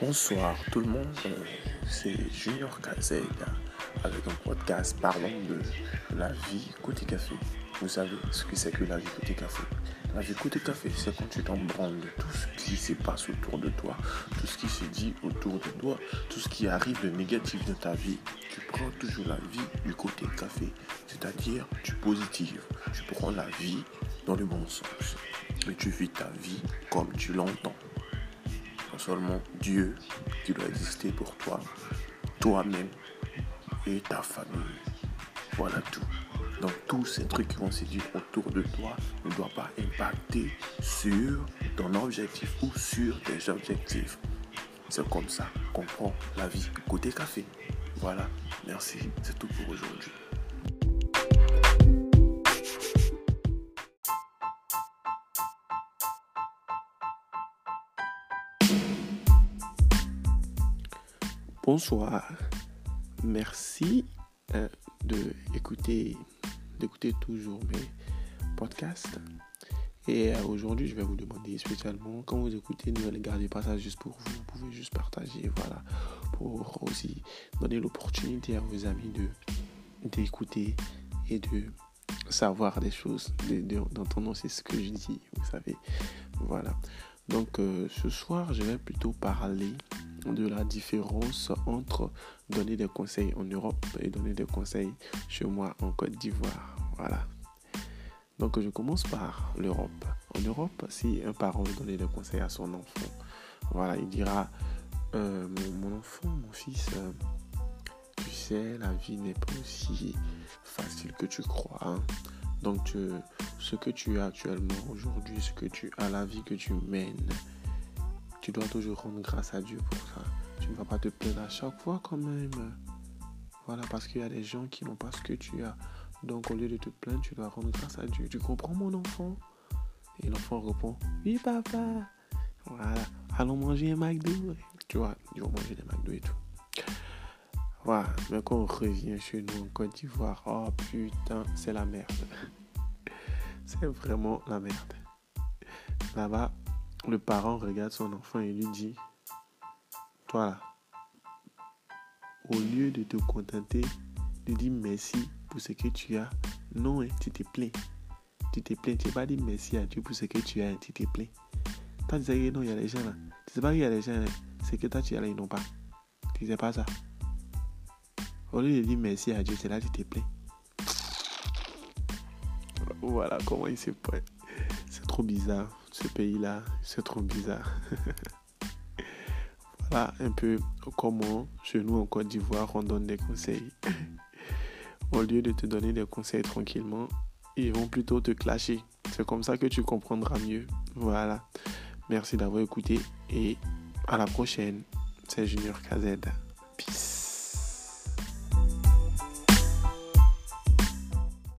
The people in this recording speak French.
Bonsoir tout le monde, euh, c'est Junior KZ avec un podcast parlant de la vie côté café. Vous savez ce que c'est que la vie côté café La vie côté café, c'est quand tu t'en branles de tout ce qui se passe autour de toi, tout ce qui se dit autour de toi, tout ce qui arrive de négatif dans ta vie. Tu prends toujours la vie du côté café, c'est-à-dire du positif. Tu prends la vie dans le bon sens et tu vis ta vie comme tu l'entends seulement Dieu qui doit exister pour toi, toi-même et ta famille. Voilà tout. Donc tous ces trucs qui vont se dire autour de toi ne doivent pas impacter sur ton objectif ou sur tes objectifs. C'est comme ça qu'on prend la vie côté café. Voilà, merci, c'est tout pour aujourd'hui. Bonsoir. Merci euh, de écouter, d'écouter toujours mes podcasts. Et euh, aujourd'hui, je vais vous demander spécialement, quand vous écoutez, ne gardez pas ça juste pour vous. Vous pouvez juste partager, voilà, pour aussi donner l'opportunité à vos amis d'écouter et de savoir des choses, d'entendre ce que je dis, vous savez. Voilà. Donc euh, ce soir, je vais plutôt parler de la différence entre donner des conseils en Europe et donner des conseils chez moi en Côte d'Ivoire. Voilà. Donc je commence par l'Europe. En Europe, si un parent veut donner des conseils à son enfant, voilà, il dira euh, mon, enfant, mon fils, euh, tu sais, la vie n'est pas aussi facile que tu crois. Hein. Donc ce que tu as actuellement aujourd'hui, ce que tu as, la vie que tu mènes, tu dois toujours rendre grâce à Dieu pour ça. Tu ne vas pas te plaindre à chaque fois quand même. Voilà, parce qu'il y a des gens qui n'ont pas ce que tu as. Donc au lieu de te plaindre, tu dois rendre grâce à Dieu. Tu comprends mon enfant? Et l'enfant répond, oui papa. Voilà, allons manger un McDo. Tu vois, ils vont manger des McDo et tout. Voilà, mais quand on revient chez nous en Côte d'Ivoire, oh putain, c'est la merde. c'est vraiment la merde. Là-bas, le parent regarde son enfant et lui dit, toi au lieu de te contenter de dire merci pour ce que tu as, non, hein, tu te plains. Tu te plains, tu n'as pas dit merci à Dieu pour ce que tu as, tu te plains. Toi, tu sais que non, il y a des gens là. Tu sais pas qu'il y a des gens là, c'est que toi, tu as là, ils n'ont pas. Tu sais pas ça. Au lieu de dire merci à Dieu, c'est là que tu te plains. Voilà comment il se plaint. C'est trop bizarre ce pays-là, c'est trop bizarre. voilà un peu comment chez nous en Côte d'Ivoire on donne des conseils. Au lieu de te donner des conseils tranquillement, ils vont plutôt te clasher. C'est comme ça que tu comprendras mieux. Voilà. Merci d'avoir écouté et à la prochaine. C'est Junior KZ. Peace.